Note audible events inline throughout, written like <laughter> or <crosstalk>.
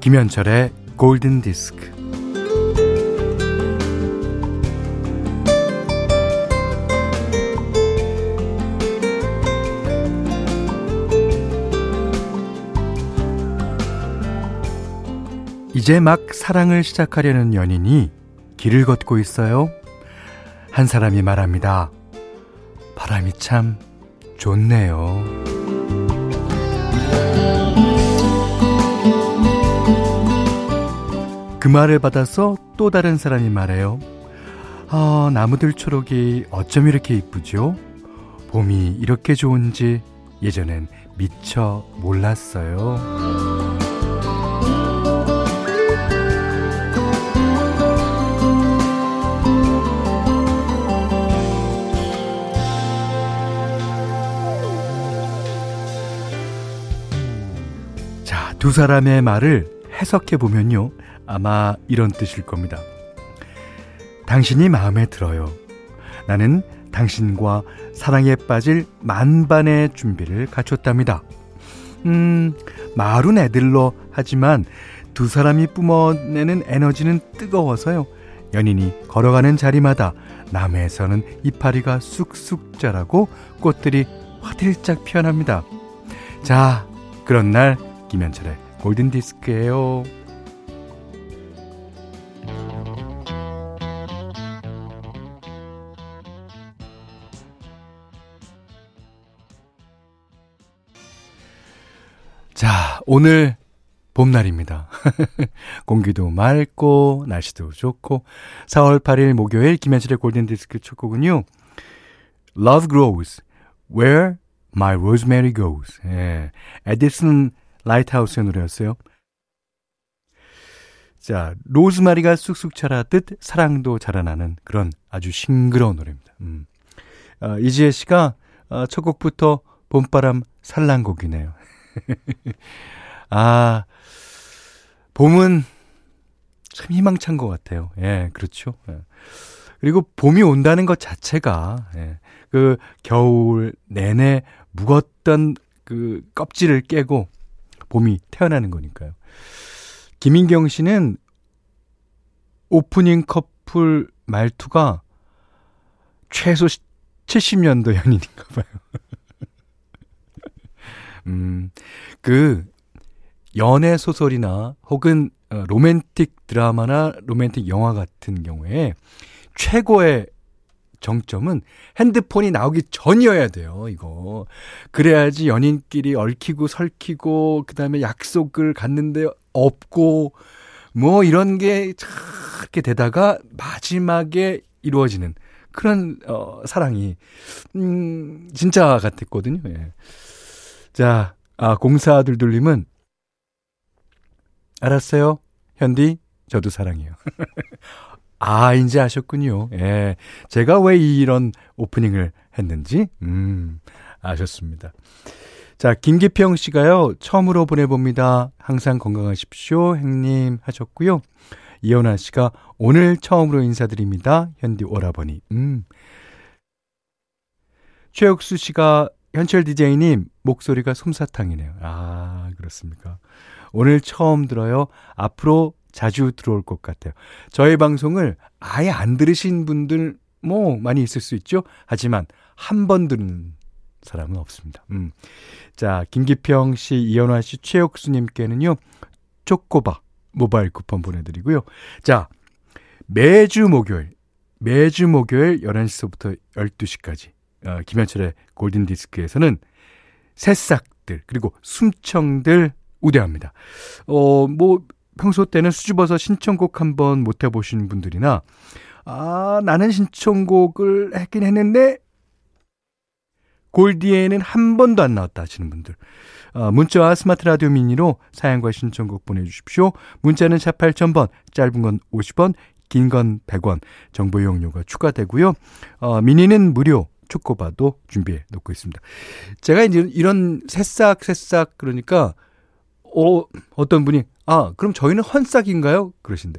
김현철의 골든 디스크. 이제 막 사랑을 시작하려는 연인이 길을 걷고 있어요. 한 사람이 말합니다. 바람이 참 좋네요. 그 말을 받아서 또 다른 사람이 말해요. 아, 나무들 초록이 어쩜 이렇게 이쁘죠? 봄이 이렇게 좋은지 예전엔 미처 몰랐어요. 두 사람의 말을 해석해 보면요. 아마 이런 뜻일 겁니다. 당신이 마음에 들어요. 나는 당신과 사랑에 빠질 만반의 준비를 갖췄답니다. 음, 말은 애들로 하지만 두 사람이 뿜어내는 에너지는 뜨거워서요. 연인이 걸어가는 자리마다 남해에서는 이파리가 쑥쑥 자라고 꽃들이 화들짝 피어납니다. 자, 그런 날 김현철의 골든디스크예요. 자, 오늘 봄날입니다. <laughs> 공기도 맑고 날씨도 좋고 4월 8일 목요일 김현철의 골든디스크 첫 곡은요. Love Grows Where My Rosemary Goes 예, 에디슨 라이트하우스의 노래였어요. 자, 로즈마리가 쑥쑥 자라듯 사랑도 자라나는 그런 아주 싱그러운 노래입니다. 음. 어, 이지혜 씨가 어, 첫 곡부터 봄바람 살랑곡이네요. <laughs> 아, 봄은 참 희망찬 것 같아요. 예, 그렇죠. 예. 그리고 봄이 온다는 것 자체가, 예, 그 겨울 내내 묵었던 그 껍질을 깨고 봄이 태어나는 거니까요. 김인경 씨는 오프닝 커플 말투가 최소 70년도 연인인가 봐요. <laughs> 음, 그, 연애 소설이나 혹은 어, 로맨틱 드라마나 로맨틱 영화 같은 경우에 최고의 정점은 핸드폰이 나오기 전이어야 돼요, 이거. 그래야지 연인끼리 얽히고 설키고, 그 다음에 약속을 갖는데 없고, 뭐 이런 게 이렇게 되다가 마지막에 이루어지는 그런, 어, 사랑이, 음, 진짜 같았거든요, 예. 자, 아, 공사들둘님은 알았어요. 현디, 저도 사랑해요. <laughs> 아, 이제 아셨군요. 예. 제가 왜 이런 오프닝을 했는지, 음, 아셨습니다. 자, 김기평 씨가요, 처음으로 보내봅니다. 항상 건강하십시오. 행님 하셨고요. 이현아 씨가 오늘 처음으로 인사드립니다. 현디 오라버니. 음. 최혁수 씨가 현철 DJ님, 목소리가 솜사탕이네요. 아, 그렇습니까? 오늘 처음 들어요. 앞으로 자주 들어올 것 같아요. 저희 방송을 아예 안 들으신 분들 뭐 많이 있을 수 있죠. 하지만 한번 듣는 사람은 없습니다. 음. 자, 김기평 씨, 이현화 씨, 최혁수 님께는요. 초코바 모바일 쿠폰 보내 드리고요. 자, 매주 목요일 매주 목요일 11시부터 12시까지 어, 김현철의 골든 디스크에서는 새싹들 그리고 숨청들 우대합니다. 어, 뭐 평소 때는 수줍어서 신청곡 한번 못 해보신 분들이나 아 나는 신청곡을 했긴 했는데 골디에는 한 번도 안 나왔다 하시는 분들 어, 문자와 스마트 라디오 미니로 사연과 신청곡 보내주십시오. 문자는 샵 8000번 짧은 건 50원 긴 건 100원 정보 이용료가 추가되고요. 어, 미니는 무료 초코바도 준비해 놓고 있습니다. 제가 이제 이런 새싹 새싹 그러니까 어, 어떤 분이 아, 그럼 저희는 헌싹인가요? 그러신데.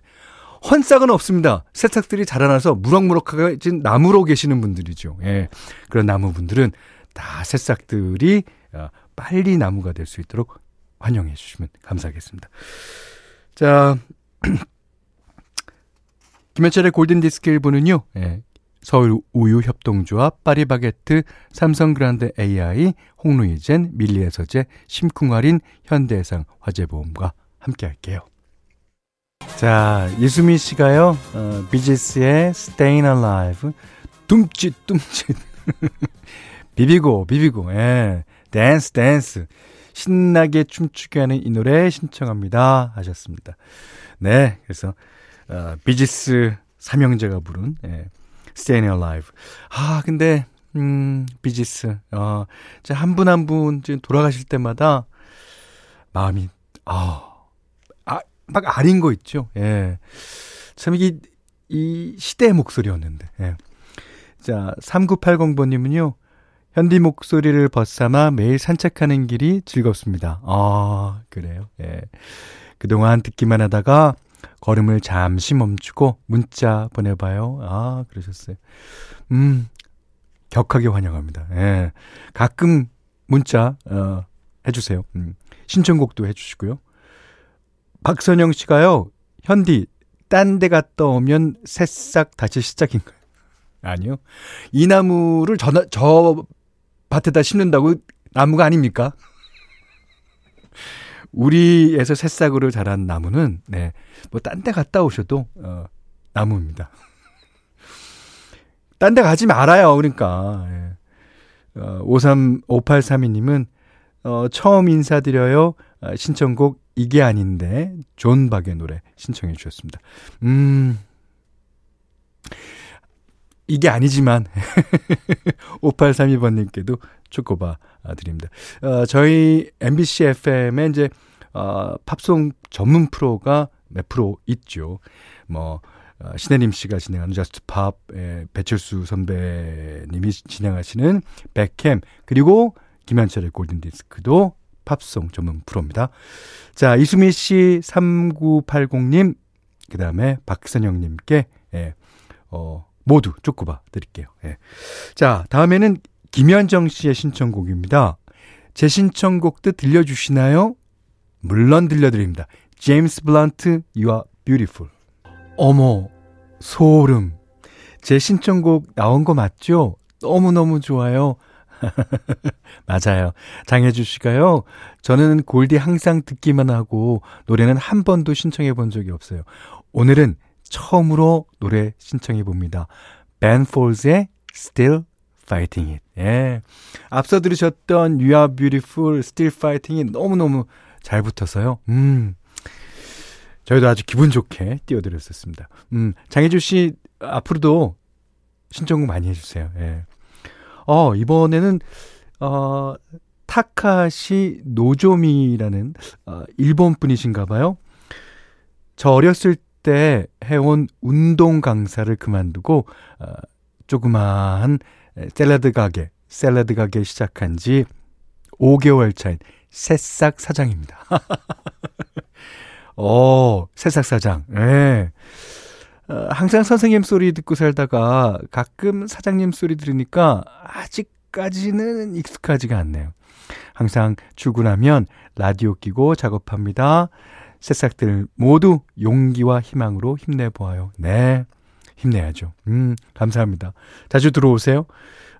헌싹은 없습니다. 새싹들이 자라나서 무럭무럭하게 나무로 계시는 분들이죠. 예. 그런 나무분들은 다 새싹들이 어, 빨리 나무가 될 수 있도록 환영해 주시면 감사하겠습니다. 자, <clears throat> 김현철의 골든 디스크 1부는요, 예, 서울 우유 협동조합, 파리바게트, 삼성 그랑데 AI, 홍루이젠, 밀리의 서재, 심쿵할인, 현대해상, 화재보험과 함께 할게요. 자, 이수미 씨가요, 어, 비지스의 Staying Alive, 둠칫, 둠칫. <laughs> 비비고, 비비고, 예. 댄스, 댄스. 신나게 춤추게 하는 이 노래 신청합니다. 하셨습니다. 네, 그래서, 어, 비지스 삼형제가 부른, 예. Staying Alive. 아, 근데, 음, 비지스. 어, 한분한분 돌아가실 때마다 마음이, 아, 막 아린 거 있죠. 예. 참 이게 이 시대의 목소리였는데. 예. 자, 3980번님은요. 현디 목소리를 벗삼아 매일 산책하는 길이 즐겁습니다. 아, 그래요. 예. 그동안 듣기만 하다가 걸음을 잠시 멈추고 문자 보내봐요. 아, 그러셨어요. 음, 격하게 환영합니다. 예. 가끔 문자, 어, 해주세요. 음, 신청곡도 해주시고요. 박선영 씨가요, 현디, 딴 데 갔다 오면 새싹 다시 시작인가요? 아니요. 이 나무를 저, 저 밭에다 심는다고 나무가 아닙니까? 우리에서 새싹으로 자란 나무는, 네, 뭐, 딴 데 갔다 오셔도, 어, 나무입니다. <laughs> 딴 데 가지 말아요, 그러니까. 예. 어, 53, 5832님은, 어, 처음 인사드려요. 어, 신청곡 이게 아닌데 존 박의 노래 신청해 주셨습니다. 음. 이게 아니지만 <laughs> 5832번 님께도 초코바 드립니다. 어, 저희 MBC FM에 이제 어, 팝송 전문 프로가 몇 프로 있죠. 뭐 어, 신혜림 씨가 진행하는 저스트 팝, 에, 배철수 선배님이 진행하시는 배캠 그리고 김현철의 골든 디스크도 팝송 전문 프로입니다. 자, 이수미 씨 3980님 그 다음에 박선영님께 예, 어, 모두 쪼꼬바 드릴게요. 예. 자, 다음에는 김현정 씨의 신청곡입니다. 제 신청곡도 들려주시나요? 물론 들려드립니다. 제임스 블란트, You are beautiful. 어머, 소름. 제 신청곡 나온 거 맞죠? 너무너무 좋아요. <laughs> 맞아요. 장혜주 씨가요. 저는 골디 항상 듣기만 하고 노래는 한 번도 신청해 본 적이 없어요. 오늘은 처음으로 노래 신청해 봅니다. 벤 폴즈의 Still Fighting It. 예. 앞서 들으셨던 You Are Beautiful, Still Fighting It 너무너무 잘 붙어서요. 음. 저희도 아주 기분 좋게 띄워드렸었습니다. 음, 장혜주 씨, 앞으로도 신청곡 많이 해주세요. 예. 어, 이번에는, 어, 타카시 노조미라는, 어, 일본 분이신가 봐요. 저 어렸을 때 해온 운동 강사를 그만두고, 어, 조그마한 샐러드 가게, 샐러드 가게 시작한 지 5개월 차인 새싹 사장입니다. <laughs> 어, 새싹 사장. 예. 네. 어, 항상 선생님 소리 듣고 살다가 가끔 사장님 소리 들으니까 아직까지는 익숙하지가 않네요. 항상 출근하면 라디오 끼고 작업합니다. 새싹들 모두 용기와 희망으로 힘내보아요. 네. 힘내야죠. 음, 감사합니다. 자주 들어오세요.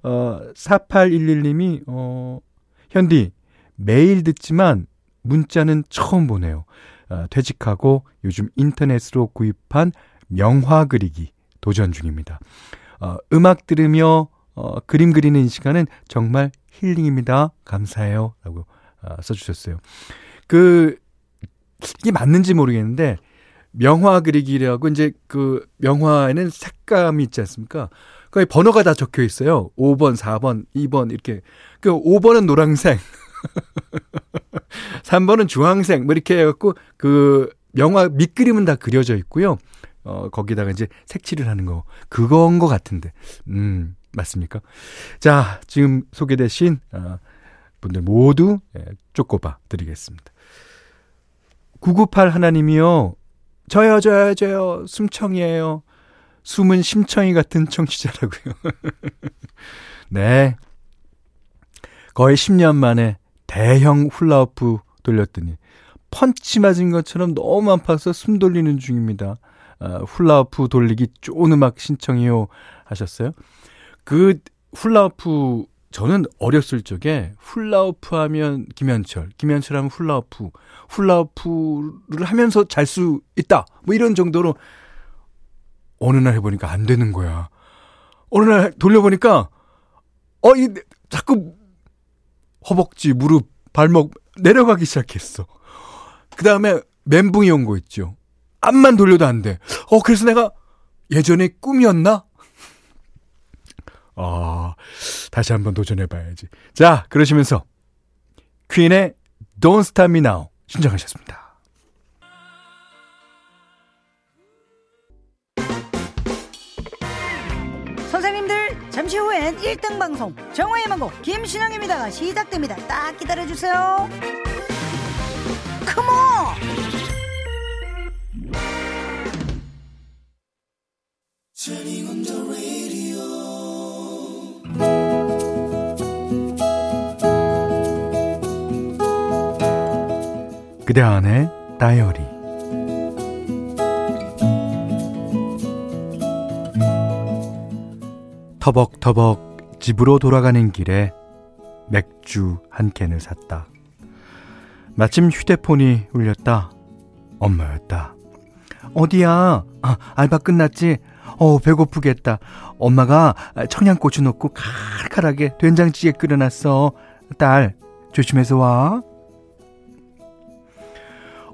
어, 4811님이, 어, 현디, 매일 듣지만 문자는 처음 보내요. 어, 퇴직하고 요즘 인터넷으로 구입한 명화 그리기 도전 중입니다. 어, 음악 들으며 어, 그림 그리는 시간은 정말 힐링입니다. 감사해요. 라고 어, 써주셨어요. 그, 이게 맞는지 모르겠는데, 명화 그리기라고 이제 그 명화에는 색감이 있지 않습니까? 거기 번호가 다 적혀 있어요. 5번, 4번, 2번 이렇게. 그 5번은 노란색. 3번은 <laughs> 주황색 뭐 이렇게 해 갖고 그 명화 밑그림은 다 그려져 있고요. 어, 거기다가 이제 색칠을 하는 거. 그건 것 같은데. 음, 맞습니까? 자, 지금 소개되신, 어, 분들 모두, 예, 쪼꼬바 드리겠습니다. 998 하나님이요. 저요, 저요, 저요. 숨청이에요. 숨은 심청이 같은 청취자라고요. <laughs> 네. 거의 10년 만에 대형 훌라후프 돌렸더니 펀치 맞은 것처럼 너무 아파서 숨 돌리는 중입니다. 아, 훌라후프 돌리기 좋은 음악 신청이요 하셨어요. 그 훌라후프 저는 어렸을 적에 훌라후프 하면 김현철, 김현철 하면 훌라후프, 훌라후프를 하면서 잘 수 있다. 뭐 이런 정도로 어느 날 해보니까 안 되는 거야. 어느 날 돌려보니까 어, 이 자꾸 허벅지, 무릎, 발목 내려가기 시작했어. 그 다음에 멘붕이 온 거 있죠. 앞만 돌려도 안 돼. 어, 그래서 내가 예전에 꿈이었나? 아, 다시 한번 도전해봐야지. 자, 그러시면서 퀸의 Don't Stop Me Now 신청하셨습니다. 선생님들 잠시 후엔 1등 방송 정화의 망고 김신영입니다 시작됩니다 딱 기다려주세요 컴온 그대 안의 다이어리 터벅터벅 집으로 돌아가는 길에 맥주 한 캔을 샀다. 마침 휴대폰이 울렸다. 엄마였다. 어디야? 아, 알바 끝났지? 어, 배고프겠다. 엄마가 청양고추 넣고 칼칼하게 된장찌개 끓여놨어. 딸, 조심해서 와.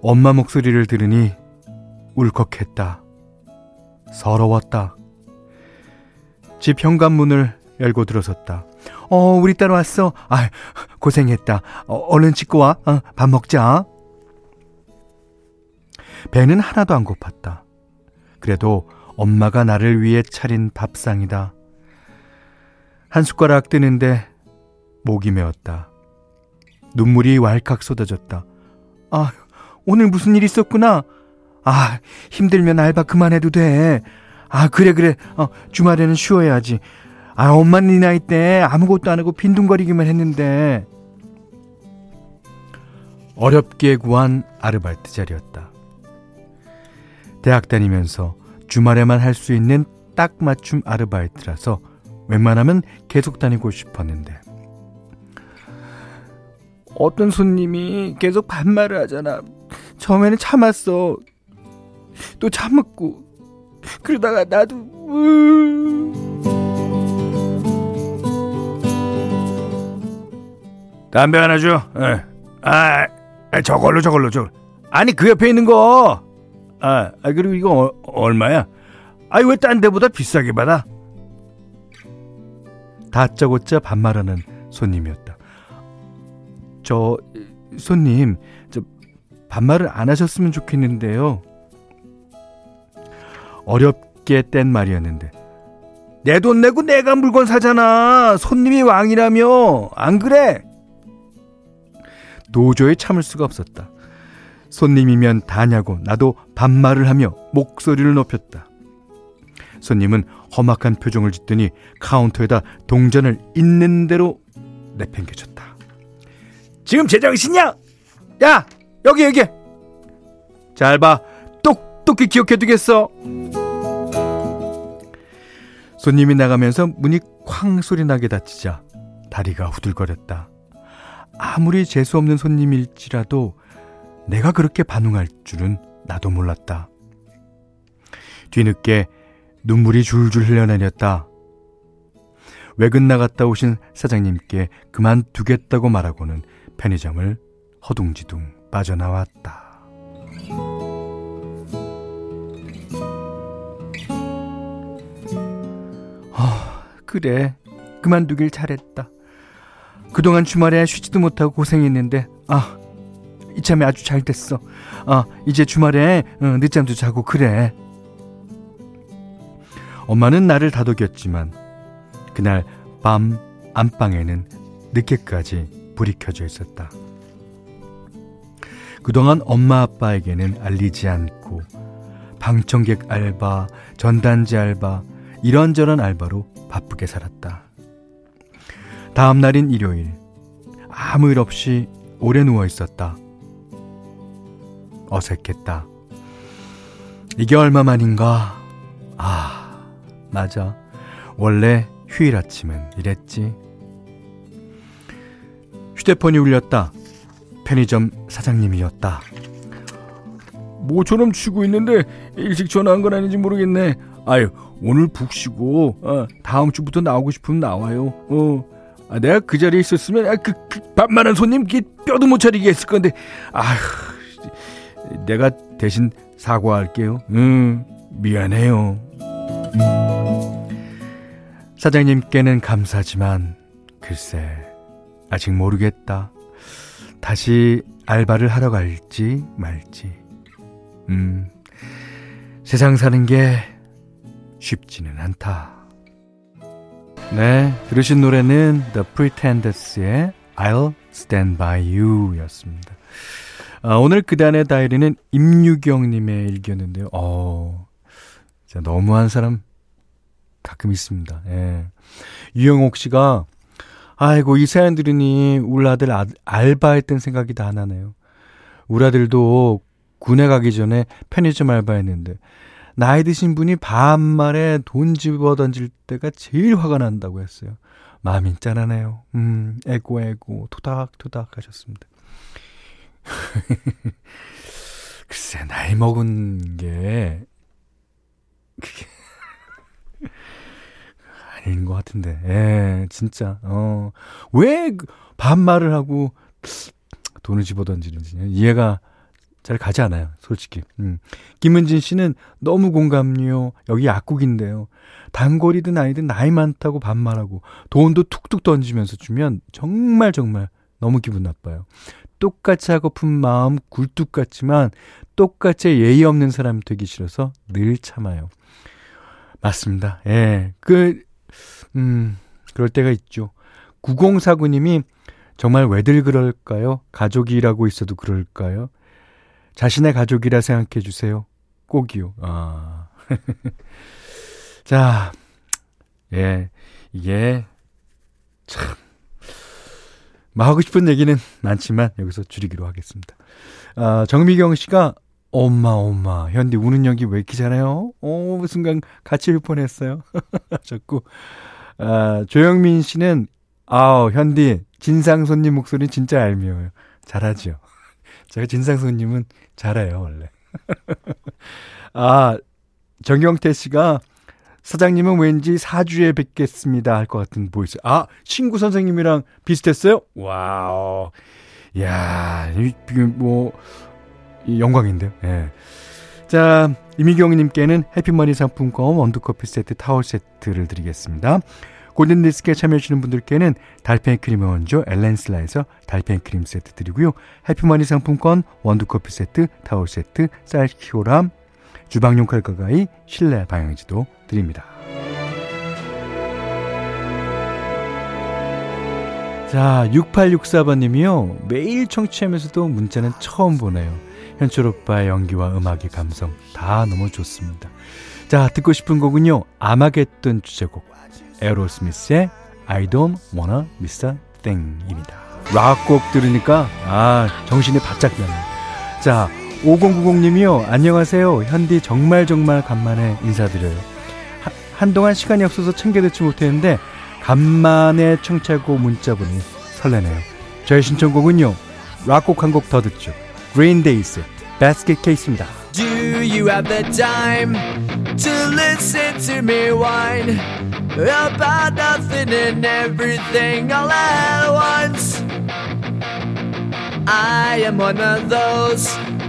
엄마 목소리를 들으니 울컥했다. 서러웠다. 집 현관문을 열고 들어섰다. 어, 우리 딸 왔어. 아, 고생했다. 어, 얼른 찍고 와. 어, 밥 먹자. 배는 하나도 안 고팠다. 그래도 엄마가 나를 위해 차린 밥상이다. 한 숟가락 뜨는데 목이 메었다. 눈물이 왈칵 쏟아졌다. 아, 오늘 무슨 일 있었구나. 아, 힘들면 알바 그만해도 돼. 아, 그래, 그래. 어, 주말에는 쉬어야지. 아, 엄마는 이 나이 때 아무것도 안 하고 빈둥거리기만 했는데. 어렵게 구한 아르바이트 자리였다. 대학 다니면서 주말에만 할 수 있는 딱 맞춤 아르바이트라서 웬만하면 계속 다니고 싶었는데. 어떤 손님이 계속 반말을 하잖아. 처음에는 참았어. 또 참았고. 그러다가 나도, 담배 하나 줘. 예. 아, 아, 저걸로, 저걸로, 저걸로. 아니, 그 옆에 있는 거. 아, 아 그리고 이거 어, 얼마야? 아이, 왜 딴 데보다 비싸게 받아? 다짜고짜 반말하는 손님이었다. 저, 손님, 저, 반말을 안 하셨으면 좋겠는데요. 어렵게 뗀 말이었는데. 내 돈 내고 내가 물건 사잖아. 손님이 왕이라며. 안 그래? 도저히 참을 수가 없었다. 손님이면 다냐고 나도 반말을 하며 목소리를 높였다. 손님은 험악한 표정을 짓더니 카운터에다 동전을 있는 대로 내팽개쳤다. 지금 제정신이야? 야, 여기 여기. 잘 봐. 똑똑히 기억해 두겠어. 손님이 나가면서 문이 쾅 소리 나게 닫히자 다리가 후들거렸다. 아무리 재수 없는 손님일지라도 내가 그렇게 반응할 줄은 나도 몰랐다. 뒤늦게 눈물이 줄줄 흘러내렸다. 외근 나갔다 오신 사장님께 그만두겠다고 말하고는 편의점을 허둥지둥 빠져나왔다. 아, 그래. 그만두길 잘했다. 그동안 주말에 쉬지도 못하고 고생했는데, 아, 이참에 아주 잘 됐어. 아, 이제 주말에 어, 늦잠도 자고 그래. 엄마는 나를 다독였지만 그날 밤 안방에는 늦게까지 불이 켜져 있었다. 그동안 엄마 아빠에게는 알리지 않고 방청객 알바, 전단지 알바, 이런저런 알바로 바쁘게 살았다. 다음 날인 일요일, 아무 일 없이 오래 누워 있었다. 어색했다. 이게 얼마 만인가? 아, 맞아. 원래 휴일 아침은 이랬지. 휴대폰이 울렸다. 편의점 사장님이었다. 모처럼 쉬고 있는데 일찍 전화한 건 아닌지 모르겠네. 아유, 오늘 푹 쉬고 어, 다음 주부터 나오고 싶으면 나와요. 어, 아, 내가 그 자리에 있었으면 아, 그, 그 반만한 손님 뼈도 못 차리게 했을 건데 아휴 내가 대신 사과할게요. 음, 미안해요. 사장님께는 감사지만 글쎄 아직 모르겠다. 다시 알바를 하러 갈지 말지. 음, 세상 사는 게 쉽지는 않다. 네, 들으신 노래는 The Pretenders의 I'll Stand By You 였습니다. 아, 오늘 그단의 다이리는 임유경님의 일기였는데요. 어, 진짜 너무한 사람 가끔 있습니다. 예. 유영옥 씨가, 아이고, 이 사연 들으니 우리 아들 아, 알바했던 생각이 다 나네요. 우리 아들도 군에 가기 전에 편의점 알바했는데, 나이 드신 분이 반말에 돈 집어 던질 때가 제일 화가 난다고 했어요. 마음이 짠하네요. 음, 에고, 에고, 토닥토닥 하셨습니다. <laughs> 글쎄, 나이 먹은 게, 그게, <laughs> 아닌 것 같은데, 예, 진짜, 어, 왜그 반말을 하고 돈을 집어 던지는지 이해가 잘 가지 않아요, 솔직히. 음. 김은진 씨는 너무 공감요. 여기 약국인데요. 단골이든 아니든 나이 많다고 반말하고 돈도 툭툭 던지면서 주면 정말 정말 너무 기분 나빠요. 똑같이 하고픈 마음 굴뚝 같지만 똑같이 예의 없는 사람 되기 싫어서 늘 참아요. 맞습니다. 예. 그, 음, 그럴 때가 있죠. 9049님이 정말 왜들 그럴까요? 가족이라고 있어도 그럴까요? 자신의 가족이라 생각해 주세요. 꼭이요. 아. <laughs> 자, 예, 이게 참 하고 싶은 얘기는 많지만 여기서 줄이기로 하겠습니다. 아, 정미경 씨가 엄마 엄마 현디 우는 연기 왜 이렇게 잘해요? 어 순간 같이 울 뻔했어요. <laughs> 자꾸 아, 조영민 씨는 아우 현디 진상 손님 목소리 진짜 얄미워요. 잘하죠. <laughs> 제가 진상 손님은 잘해요 원래. <laughs> 아 정경태 씨가 사장님은 왠지 4주 후에 뵙겠습니다 할 것 같은 voice. 아, 신구 선생님이랑 비슷했어요? wow. 야, 뭐, 영광인데요. 예. 자, 이미경 님께는 해피머니 상품권 원두커피 세트 타월 세트를 드리겠습니다. 골든디스크에 참여해주시는 분들께는 달팽이 크림의 원조 엘렌슬라에서 달팽이 크림 세트 드리고요. 해피머니 상품권 원두커피 세트 타월 세트 쌀키오람 주방용 칼과 가위 실내 방향지도 드립니다. 자, 6864번님이요. 매일 청취하면서도 문자는 처음 보내요. 현철 오빠의 연기와 음악의 감성 다 너무 좋습니다. 자, 듣고 싶은 곡은요. 아마겟돈 주제곡 에어로스미스의 I don't wanna miss a thing입니다. 락곡 들으니까 아, 정신이 바짝 나네요. 자, 5090님이요. 안녕하세요. 현디 정말 정말 간만에 인사드려요. 하, 한동안 시간이 없어서 챙겨 듣지 못했는데 간만에 청취하고 문자 보니 설레네요. 저의 신청곡은요. 락곡 한 곡 더 듣죠. Green Days Basket Case입니다. Do you have the time to listen to me whine about nothing and everything all at once? I am one of those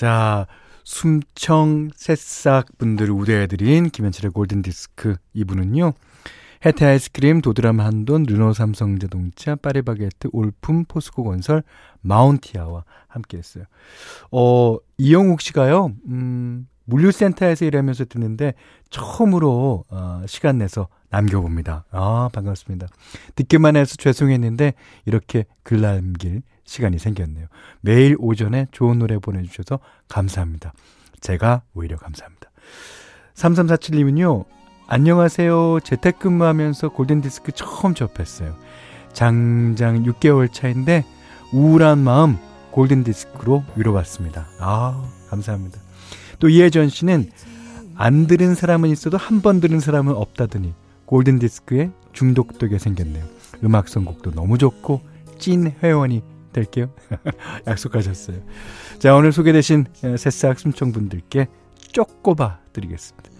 자, 숨청 새싹 분들을 우대해드린 김현철의 골든디스크 이분은요. 해태 아이스크림, 도드람 한돈, 르노 삼성 자동차, 파리바게트, 올품, 포스코 건설, 마운티아와 함께 했어요. 어, 이영욱 씨가요, 음, 물류센터에서 일하면서 듣는데 처음으로 어, 시간 내서 남겨봅니다. 아, 반갑습니다. 듣기만 해서 죄송했는데 이렇게 글 남길 시간이 생겼네요. 매일 오전에 좋은 노래 보내주셔서 감사합니다. 제가 오히려 감사합니다. 3347님은요, 안녕하세요. 재택근무하면서 골든디스크 처음 접했어요. 장장 6개월 차인데 우울한 마음 골든디스크로 위로받습니다. 아, 감사합니다. 또 이혜전 씨는 안 들은 사람은 있어도 한 번 들은 사람은 없다더니 골든디스크에 중독되게 생겼네요. 음악 선곡도 너무 좋고 찐 회원이 될게요. <laughs> 약속하셨어요. 자, 오늘 소개되신 새싹 숨청분들께 쪼꼬바 드리겠습니다.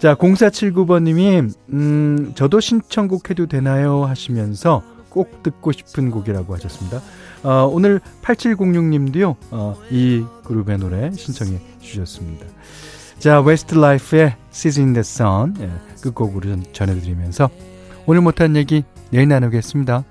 자, 0479번님이, 음, 저도 신청곡 해도 되나요? 하시면서 꼭 듣고 싶은 곡이라고 하셨습니다. 어, 오늘 8706님도요, 어, 이 그룹의 노래 신청해 주셨습니다. 자, 웨스트 라이프의 Season in the Sun 예, 끝곡으로 전해드리면서 오늘 못한 얘기 내일 나누겠습니다.